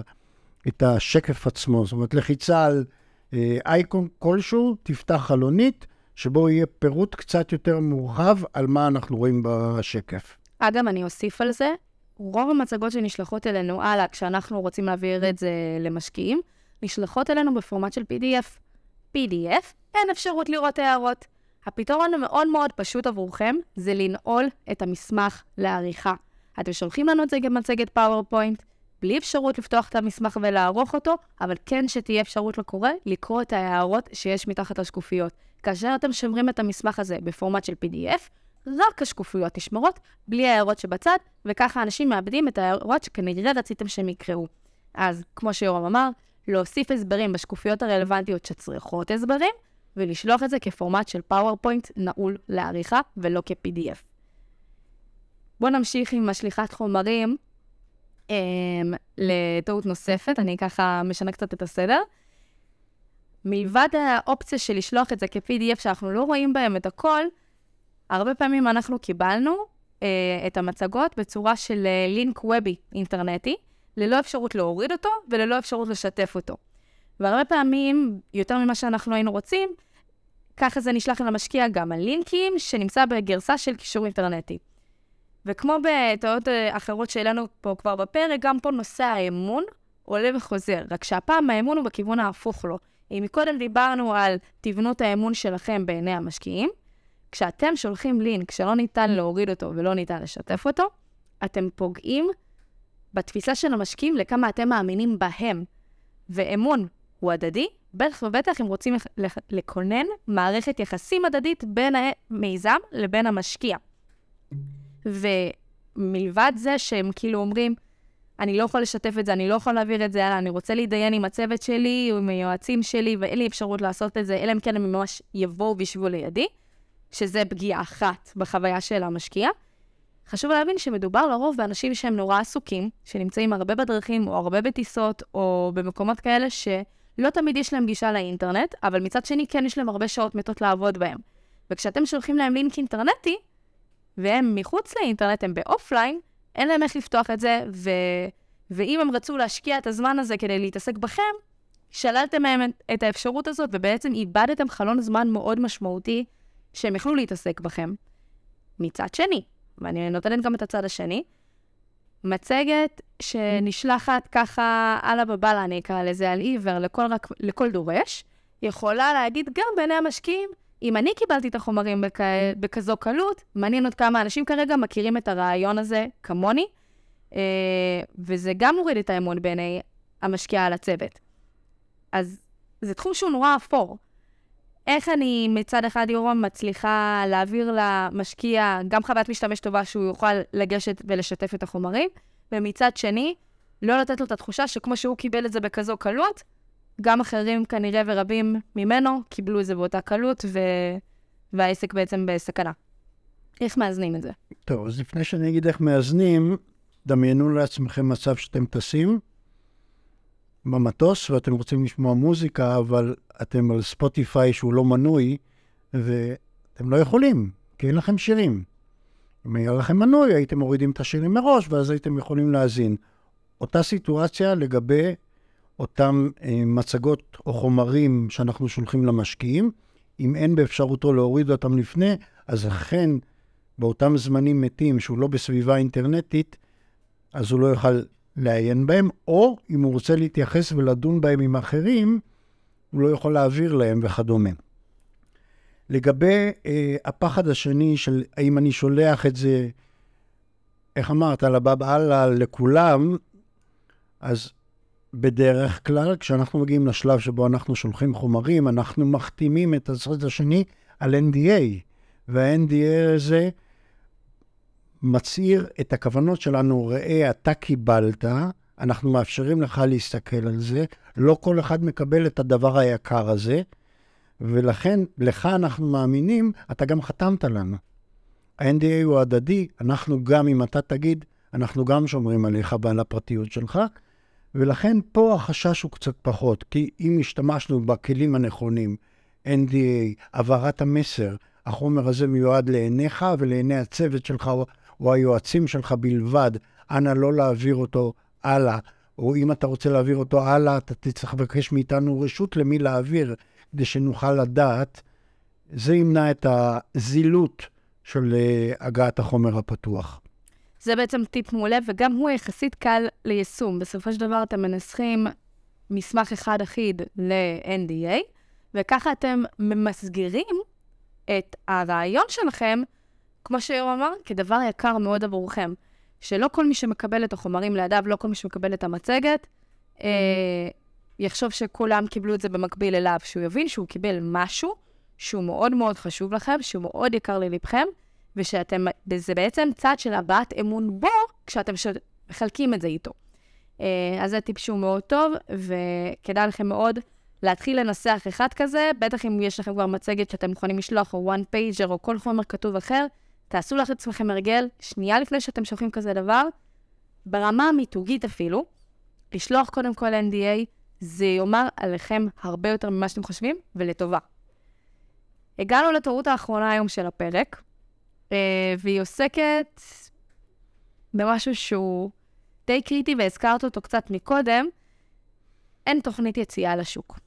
את השקף עצמו. זאת אומרת, לחיצה על אה, אייקון כלשהו, תפתח חלונית, שבו יהיה פירוט קצת יותר מורחב על מה אנחנו רואים בשקף. אגב, אני אוסיף על זה, רוב המצגות שנשלחות אלינו הלאה, כשאנחנו רוצים להעביר את זה למשקיעים, נשלחות אלינו בפורמט של PDF. PDF, אין אפשרות לראות הערות. הפתרון המאוד מאוד פשוט עבורכם זה לנעול את המסמך לעריכה. אתם שולחים לנו את זה כמצגת פאורפוינט, בלי אפשרות לפתוח את המסמך ולערוך אותו, אבל כן שתהיה אפשרות לקורא לקרוא את ההערות שיש מתחת לשקופיות. כאשר אתם שומרים את המסמך הזה בפורמט של PDF, רק השקופיות נשמרות, בלי ההערות שבצד, וככה אנשים מאבדים את ההערות שכנראה רציתם שהם יקראו. אז, כמו שיורם אמר, להוסיף הסברים בשקופיות הרלוונטיות שצריכות הסברים, ולשלוח את זה כפורמט של PowerPoint נעול לעריכה, ולא כ-PDF. בואו נמשיך עם השליחת חומרים אה, לטעות נוספת, אני ככה משנה קצת את הסדר. מלבד האופציה של לשלוח את זה כ-PDF, שאנחנו לא רואים בהם את הכל, הרבה פעמים אנחנו קיבלנו אה, את המצגות בצורה של אה, לינק וובי אינטרנטי, ללא אפשרות להוריד אותו וללא אפשרות לשתף אותו. והרבה פעמים, יותר ממה שאנחנו היינו רוצים, ככה זה נשלח למשקיע גם הלינקים, שנמצא בגרסה של קישור אינטרנטי. וכמו בטעויות אה, אחרות שהעלינו פה כבר בפרק, גם פה נושא האמון עולה וחוזר, רק שהפעם האמון הוא בכיוון ההפוך לו. אם מקודם דיברנו על תבנו את האמון שלכם בעיני המשקיעים, כשאתם שולחים לינק שלא ניתן להוריד אותו ולא ניתן לשתף אותו, אתם פוגעים בתפיסה של המשקיעים לכמה אתם מאמינים בהם. ואמון הוא הדדי, בטח ובטח אם רוצים לכונן מערכת יחסים הדדית בין המיזם לבין המשקיע. ומלבד זה שהם כאילו אומרים, אני לא יכול לשתף את זה, אני לא יכול להעביר את זה הלאה, אני רוצה להתדיין עם הצוות שלי עם היועצים שלי, ואין לי אפשרות לעשות את זה, אלא אם כן הם ממש יבואו וישבו לידי, שזה פגיעה אחת בחוויה של המשקיע. חשוב להבין שמדובר לרוב באנשים שהם נורא עסוקים, שנמצאים הרבה בדרכים, או הרבה בטיסות, או במקומות כאלה שלא תמיד יש להם גישה לאינטרנט, אבל מצד שני כן יש להם הרבה שעות מתות לעבוד בהם. וכשאתם שולחים להם לינק אינטרנטי, והם מחוץ לאינטרנט, הם באופליין, אין להם איך לפתוח את זה, ו... ואם הם רצו להשקיע את הזמן הזה כדי להתעסק בכם, שללתם מהם את האפשרות הזאת, ובעצם איבדתם חלון זמן מאוד משמעותי שהם יכלו להתעסק בכם. מצד שני, ואני נותנת גם את הצד השני, מצגת שנשלחת ככה על הבבלה, אני אקרא לזה, על עיוור, לכל, לכל דורש, יכולה להגיד גם בעיני המשקיעים, אם אני קיבלתי את החומרים בכ... בכזו קלות, מעניין עוד כמה אנשים כרגע מכירים את הרעיון הזה כמוני, אה, וזה גם מוריד את האמון בעיני המשקיע על הצוות. אז זה תחום שהוא נורא אפור. איך אני מצד אחד, יורם, מצליחה להעביר למשקיע גם חוויית משתמש טובה שהוא יוכל לגשת ולשתף את החומרים, ומצד שני, לא לתת לו את התחושה שכמו שהוא קיבל את זה בכזו קלות, גם אחרים כנראה ורבים ממנו קיבלו את זה באותה קלות, ו... והעסק בעצם בסכנה. איך מאזנים את זה? טוב, אז לפני שאני אגיד איך מאזנים, דמיינו לעצמכם מצב שאתם טסים במטוס ואתם רוצים לשמוע מוזיקה, אבל אתם על ספוטיפיי שהוא לא מנוי, ואתם לא יכולים, כי אין לכם שירים. אם היה לכם מנוי, הייתם מורידים את השירים מראש, ואז הייתם יכולים להאזין. אותה סיטואציה לגבי אותם אה, מצגות או חומרים שאנחנו שולחים למשקיעים. אם אין באפשרותו להוריד אותם לפני, אז אכן באותם זמנים מתים שהוא לא בסביבה אינטרנטית, אז הוא לא יוכל לעיין בהם, או אם הוא רוצה להתייחס ולדון בהם עם אחרים, הוא לא יכול להעביר להם וכדומה. לגבי אה, הפחד השני של האם אני שולח את זה, איך אמרת, לבב אללה לכולם, אז בדרך כלל, כשאנחנו מגיעים לשלב שבו אנחנו שולחים חומרים, אנחנו מחתימים את הצד השני על NDA, וה-NDA הזה מצהיר את הכוונות שלנו, ראה, אתה קיבלת, אנחנו מאפשרים לך להסתכל על זה, לא כל אחד מקבל את הדבר היקר הזה, ולכן, לך אנחנו מאמינים, אתה גם חתמת לנו. ה-NDA הוא הדדי, אנחנו גם, אם אתה תגיד, אנחנו גם שומרים עליך ועל הפרטיות שלך, ולכן פה החשש הוא קצת פחות, כי אם השתמשנו בכלים הנכונים, NDA, העברת המסר, החומר הזה מיועד לעיניך ולעיני הצוות שלך או היועצים שלך בלבד, אנא לא להעביר אותו הלאה, או אם אתה רוצה להעביר אותו הלאה, אתה תצטרך לבקש מאיתנו רשות למי להעביר, כדי שנוכל לדעת. זה ימנע את הזילות של אה, הגעת החומר הפתוח. זה בעצם טיפ מעולה, וגם הוא יחסית קל ליישום. בסופו של דבר אתם מנסחים מסמך אחד אחיד ל-NDA, וככה אתם ממסגרים את הרעיון שלכם, כמו שיום אמר, כדבר יקר מאוד עבורכם. שלא כל מי שמקבל את החומרים לידיו, לא כל מי שמקבל את המצגת, אה, יחשוב שכולם קיבלו את זה במקביל אליו, שהוא יבין שהוא קיבל משהו שהוא מאוד מאוד חשוב לכם, שהוא מאוד יקר ללבכם, ושאתם, זה בעצם צד של הבעת אמון בו, כשאתם מחלקים את זה איתו. אה, אז זה טיפ שהוא מאוד טוב, וכדאי לכם מאוד להתחיל לנסח אחד כזה, בטח אם יש לכם כבר מצגת שאתם מוכנים לשלוח, או one pager, או כל חומר כתוב אחר, תעשו לך עצמכם הרגל, שנייה לפני שאתם שולחים כזה דבר, ברמה המיתוגית אפילו, לשלוח קודם כל NDA, זה יאמר עליכם הרבה יותר ממה שאתם חושבים, ולטובה. הגענו לטעות האחרונה היום של הפרק, והיא עוסקת במשהו שהוא די קריטי, והזכרת אותו קצת מקודם, אין תוכנית יציאה לשוק.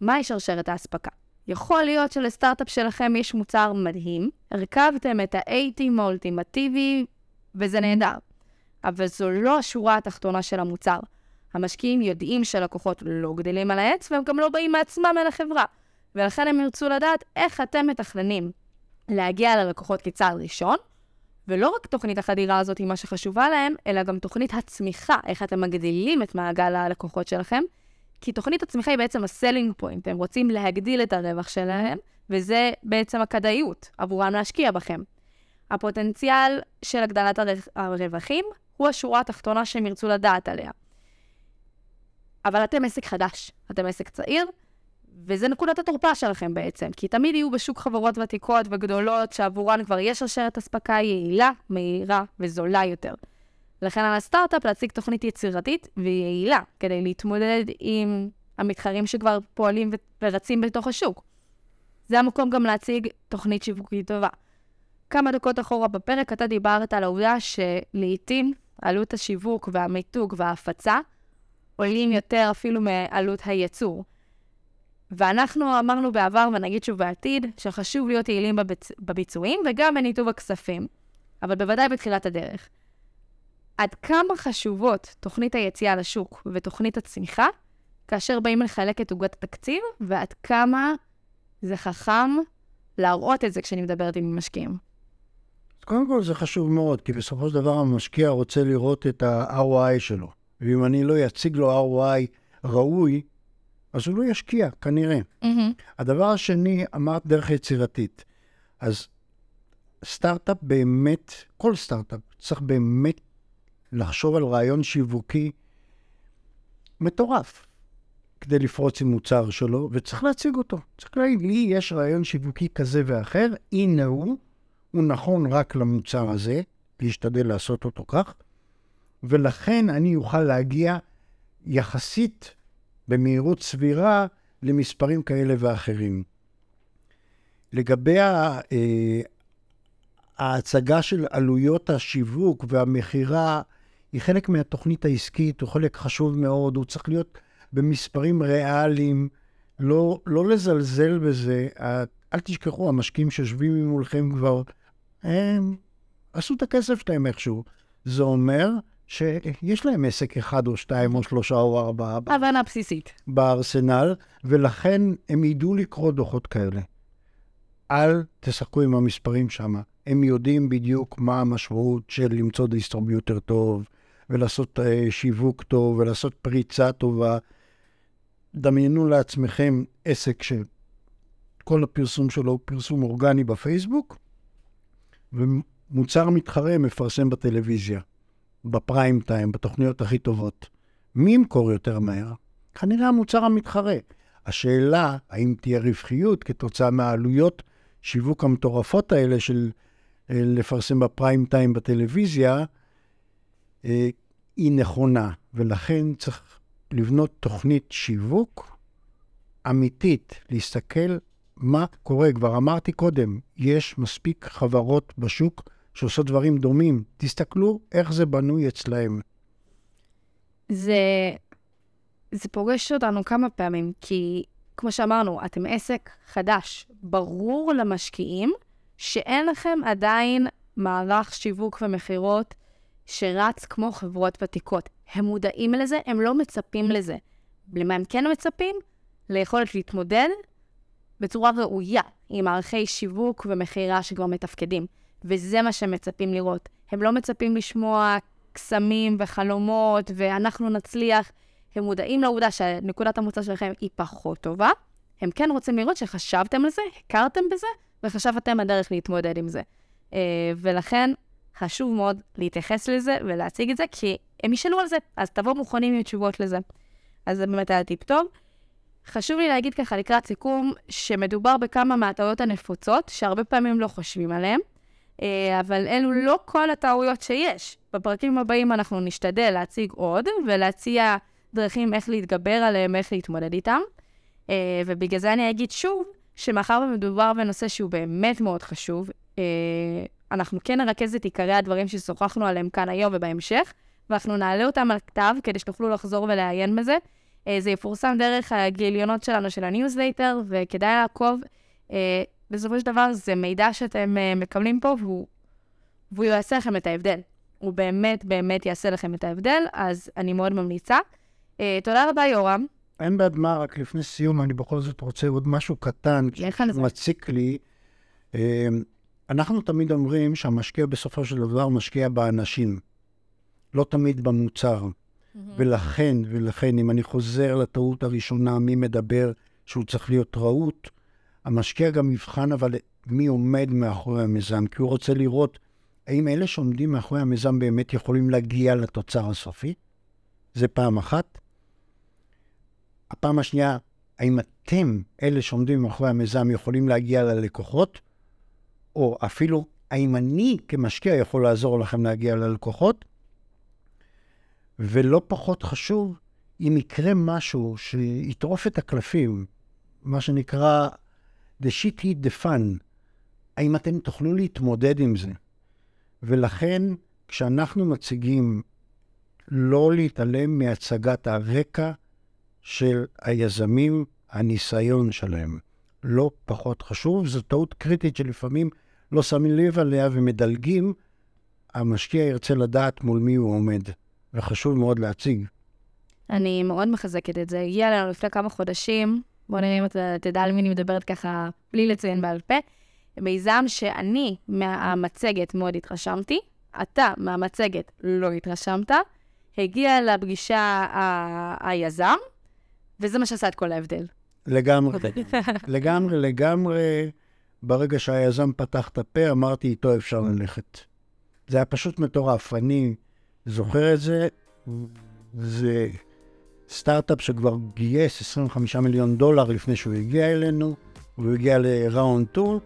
מהי שרשרת האספקה? יכול להיות שלסטארט-אפ שלכם יש מוצר מדהים, הרכבתם את ה-A-Team האולטימטיבי, וזה נהדר. אבל זו לא השורה התחתונה של המוצר. המשקיעים יודעים שלקוחות לא גדלים על העץ, והם גם לא באים מעצמם אל החברה. ולכן הם ירצו לדעת איך אתם מתכננים להגיע ללקוחות כצעד ראשון, ולא רק תוכנית החדירה הזאת היא מה שחשובה להם, אלא גם תוכנית הצמיחה, איך אתם מגדילים את מעגל הלקוחות שלכם. כי תוכנית הצמיחה היא בעצם ה selling point, הם רוצים להגדיל את הרווח שלהם, וזה בעצם הכדאיות עבורם להשקיע בכם. הפוטנציאל של הגדלת הרווחים הוא השורה התחתונה שהם ירצו לדעת עליה. אבל אתם עסק חדש, אתם עסק צעיר, וזה נקודת התורפה שלכם בעצם, כי תמיד יהיו בשוק חברות ותיקות וגדולות שעבורן כבר יש שרשרת אספקה יעילה, מהירה וזולה יותר. לכן על הסטארט-אפ להציג תוכנית יצירתית ויעילה כדי להתמודד עם המתחרים שכבר פועלים ורצים בתוך השוק. זה המקום גם להציג תוכנית שיווקית טובה. כמה דקות אחורה בפרק אתה דיברת על העובדה שלעיתים עלות השיווק והמיתוג וההפצה עולים יותר אפילו מעלות הייצור. ואנחנו אמרנו בעבר, ונגיד שוב בעתיד, שחשוב להיות יעילים בביצ... בביצועים וגם בניתוב הכספים, אבל בוודאי בתחילת הדרך. עד כמה חשובות תוכנית היציאה לשוק ותוכנית הצמיחה, כאשר באים לחלק את עוגת התקציב, ועד כמה זה חכם להראות את זה כשאני מדברת עם משקיעים. קודם כל זה חשוב מאוד, כי בסופו של דבר המשקיע רוצה לראות את ה-ROI שלו. ואם אני לא אציג לו ROI ראוי, אז הוא לא ישקיע, כנראה. Mm-hmm. הדבר השני, אמרת דרך יצירתית. אז סטארט-אפ באמת, כל סטארט-אפ צריך באמת לחשוב על רעיון שיווקי מטורף כדי לפרוץ עם מוצר שלו, וצריך להציג אותו. צריך להגיד, לי יש רעיון שיווקי כזה ואחר, הנה הוא, הוא נכון רק למוצר הזה, להשתדל לעשות אותו כך, ולכן אני אוכל להגיע יחסית במהירות סבירה למספרים כאלה ואחרים. לגבי אה, ההצגה של עלויות השיווק והמכירה, היא חלק מהתוכנית העסקית, הוא חלק חשוב מאוד, הוא צריך להיות במספרים ריאליים, לא, לא לזלזל בזה. אל תשכחו, המשקיעים שיושבים מולכם כבר, הם עשו את הכסף שלהם איכשהו. זה אומר שיש להם עסק אחד או שתיים או שלושה או ארבעה. הבנה בסיסית. בארסנל, ולכן הם ידעו לקרוא דוחות כאלה. אל תשחקו עם המספרים שם. הם יודעים בדיוק מה המשמעות של למצוא distributor טוב, ולעשות אה, שיווק טוב, ולעשות פריצה טובה. דמיינו לעצמכם עסק שכל הפרסום שלו הוא פרסום אורגני בפייסבוק, ומוצר מתחרה מפרסם בטלוויזיה. בפריים טיים, בתוכניות הכי טובות. מי ימכור יותר מהר? כנראה המוצר המתחרה. השאלה, האם תהיה רווחיות כתוצאה מהעלויות שיווק המטורפות האלה של אה, לפרסם בפריים טיים בטלוויזיה, אה, היא נכונה, ולכן צריך לבנות תוכנית שיווק אמיתית, להסתכל מה קורה. כבר אמרתי קודם, יש מספיק חברות בשוק שעושות דברים דומים. תסתכלו איך זה בנוי אצלהם. זה, זה פוגש אותנו כמה פעמים, כי כמו שאמרנו, אתם עסק חדש. ברור למשקיעים שאין לכם עדיין מערך שיווק ומכירות שרץ כמו חברות ותיקות. הם מודעים לזה, הם לא מצפים לזה. למה הם כן מצפים? ליכולת להתמודד בצורה ראויה עם מערכי שיווק ומכירה שכבר מתפקדים. וזה מה שהם מצפים לראות. הם לא מצפים לשמוע קסמים וחלומות, ואנחנו נצליח. הם מודעים לעובדה שנקודת המוצא שלכם היא פחות טובה. הם כן רוצים לראות שחשבתם על זה, הכרתם בזה, וחשבתם הדרך להתמודד עם זה. Uh, ולכן חשוב מאוד להתייחס לזה ולהציג את זה, כי הם ישאלו על זה, אז תבואו מוכנים עם תשובות לזה. אז זה באמת היה טיפ טוב. חשוב לי להגיד ככה לקראת סיכום, שמדובר בכמה מהטעויות הנפוצות, שהרבה פעמים לא חושבים עליהן. אה, אבל אלו לא כל הטעויות שיש. בפרקים הבאים אנחנו נשתדל להציג עוד ולהציע דרכים איך להתגבר עליהם, איך להתמודד איתם. אה, ובגלל זה אני אגיד שוב, שמאחר ומדובר בנושא שהוא באמת מאוד חשוב, אה, אנחנו כן נרכז את עיקרי הדברים ששוחחנו עליהם כאן היום ובהמשך, ואנחנו נעלה אותם על כתב כדי שתוכלו לחזור ולעיין בזה. זה יפורסם דרך הגיליונות שלנו של הניוזלייטר, וכדאי לעקוב. אה, בסופו של דבר זה מידע שאתם אה, מקבלים פה, והוא, והוא יעשה לכם את ההבדל. הוא באמת באמת יעשה לכם את ההבדל, אז אני מאוד ממליצה. תודה רבה, יורם. אין בעד מה, רק לפני סיום, אני בכל זאת רוצה עוד משהו קטן, שמציק לי. אנחנו תמיד אומרים שהמשקיע בסופו של דבר משקיע באנשים, לא תמיד במוצר. Mm-hmm. ולכן, ולכן, אם אני חוזר לטעות הראשונה, מי מדבר שהוא צריך להיות רהוט, המשקיע גם יבחן אבל מי עומד מאחורי המיזם, כי הוא רוצה לראות האם אלה שעומדים מאחורי המיזם באמת יכולים להגיע לתוצר הסופי? זה פעם אחת. הפעם השנייה, האם אתם, אלה שעומדים מאחורי המיזם, יכולים להגיע ללקוחות? או אפילו, האם אני כמשקיע יכול לעזור לכם להגיע ללקוחות? ולא פחות חשוב, אם יקרה משהו שיטרוף את הקלפים, מה שנקרא the shit hit the fun, האם אתם תוכלו להתמודד עם זה? ולכן, כשאנחנו מציגים לא להתעלם מהצגת הרקע של היזמים, הניסיון שלהם. לא פחות חשוב, זו טעות קריטית שלפעמים לא שמים לב עליה ומדלגים. המשקיע ירצה לדעת מול מי הוא עומד. וחשוב מאוד להציג. אני מאוד מחזקת את זה. הגיע אלינו לפני כמה חודשים, בוא נראה אם אתה תדע על מי אני מדברת ככה, בלי לציין בעל פה. מיזם שאני מהמצגת מאוד התרשמתי, אתה מהמצגת לא התרשמת, הגיע לפגישה ה- היזם, וזה מה שעשה את כל ההבדל. לגמרי, לגמרי, לגמרי. ברגע שהיזם פתח את הפה, אמרתי, איתו אפשר ללכת. זה היה פשוט מטורף. אני זוכר את זה, זה סטארט-אפ שכבר גייס 25 מיליון דולר לפני שהוא הגיע אלינו, הוא הגיע לראונד טור,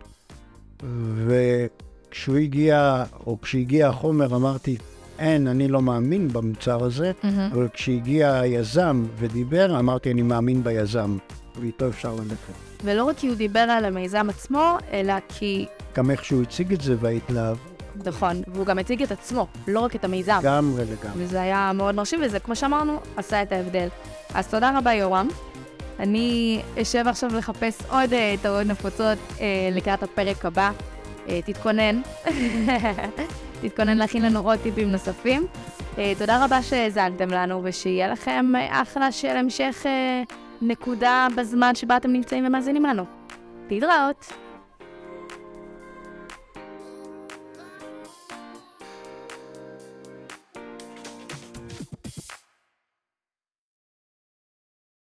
וכשהוא הגיע, או כשהגיע החומר, אמרתי, אין, אני לא מאמין במוצר הזה, mm-hmm. אבל כשהגיע היזם ודיבר, אמרתי, אני מאמין ביזם, ואיתו אפשר ללכת. ולא רק כי הוא דיבר על המיזם עצמו, אלא כי... גם איך שהוא הציג את זה וההתלהבות. נכון, והוא גם הציג את עצמו, לא רק את המיזם. לגמרי, לגמרי. וזה היה מאוד מרשים, וזה, כמו שאמרנו, עשה את ההבדל. אז תודה רבה, יורם. אני אשב עכשיו לחפש עוד טעויות נפוצות uh, לקראת הפרק הבא. Uh, תתכונן. תתכונן להכין לנו עוד טיפים נוספים. תודה רבה שהאזנתם לנו, ושיהיה לכם אחלה של המשך נקודה בזמן שבה אתם נמצאים ומאזינים לנו. להתראות.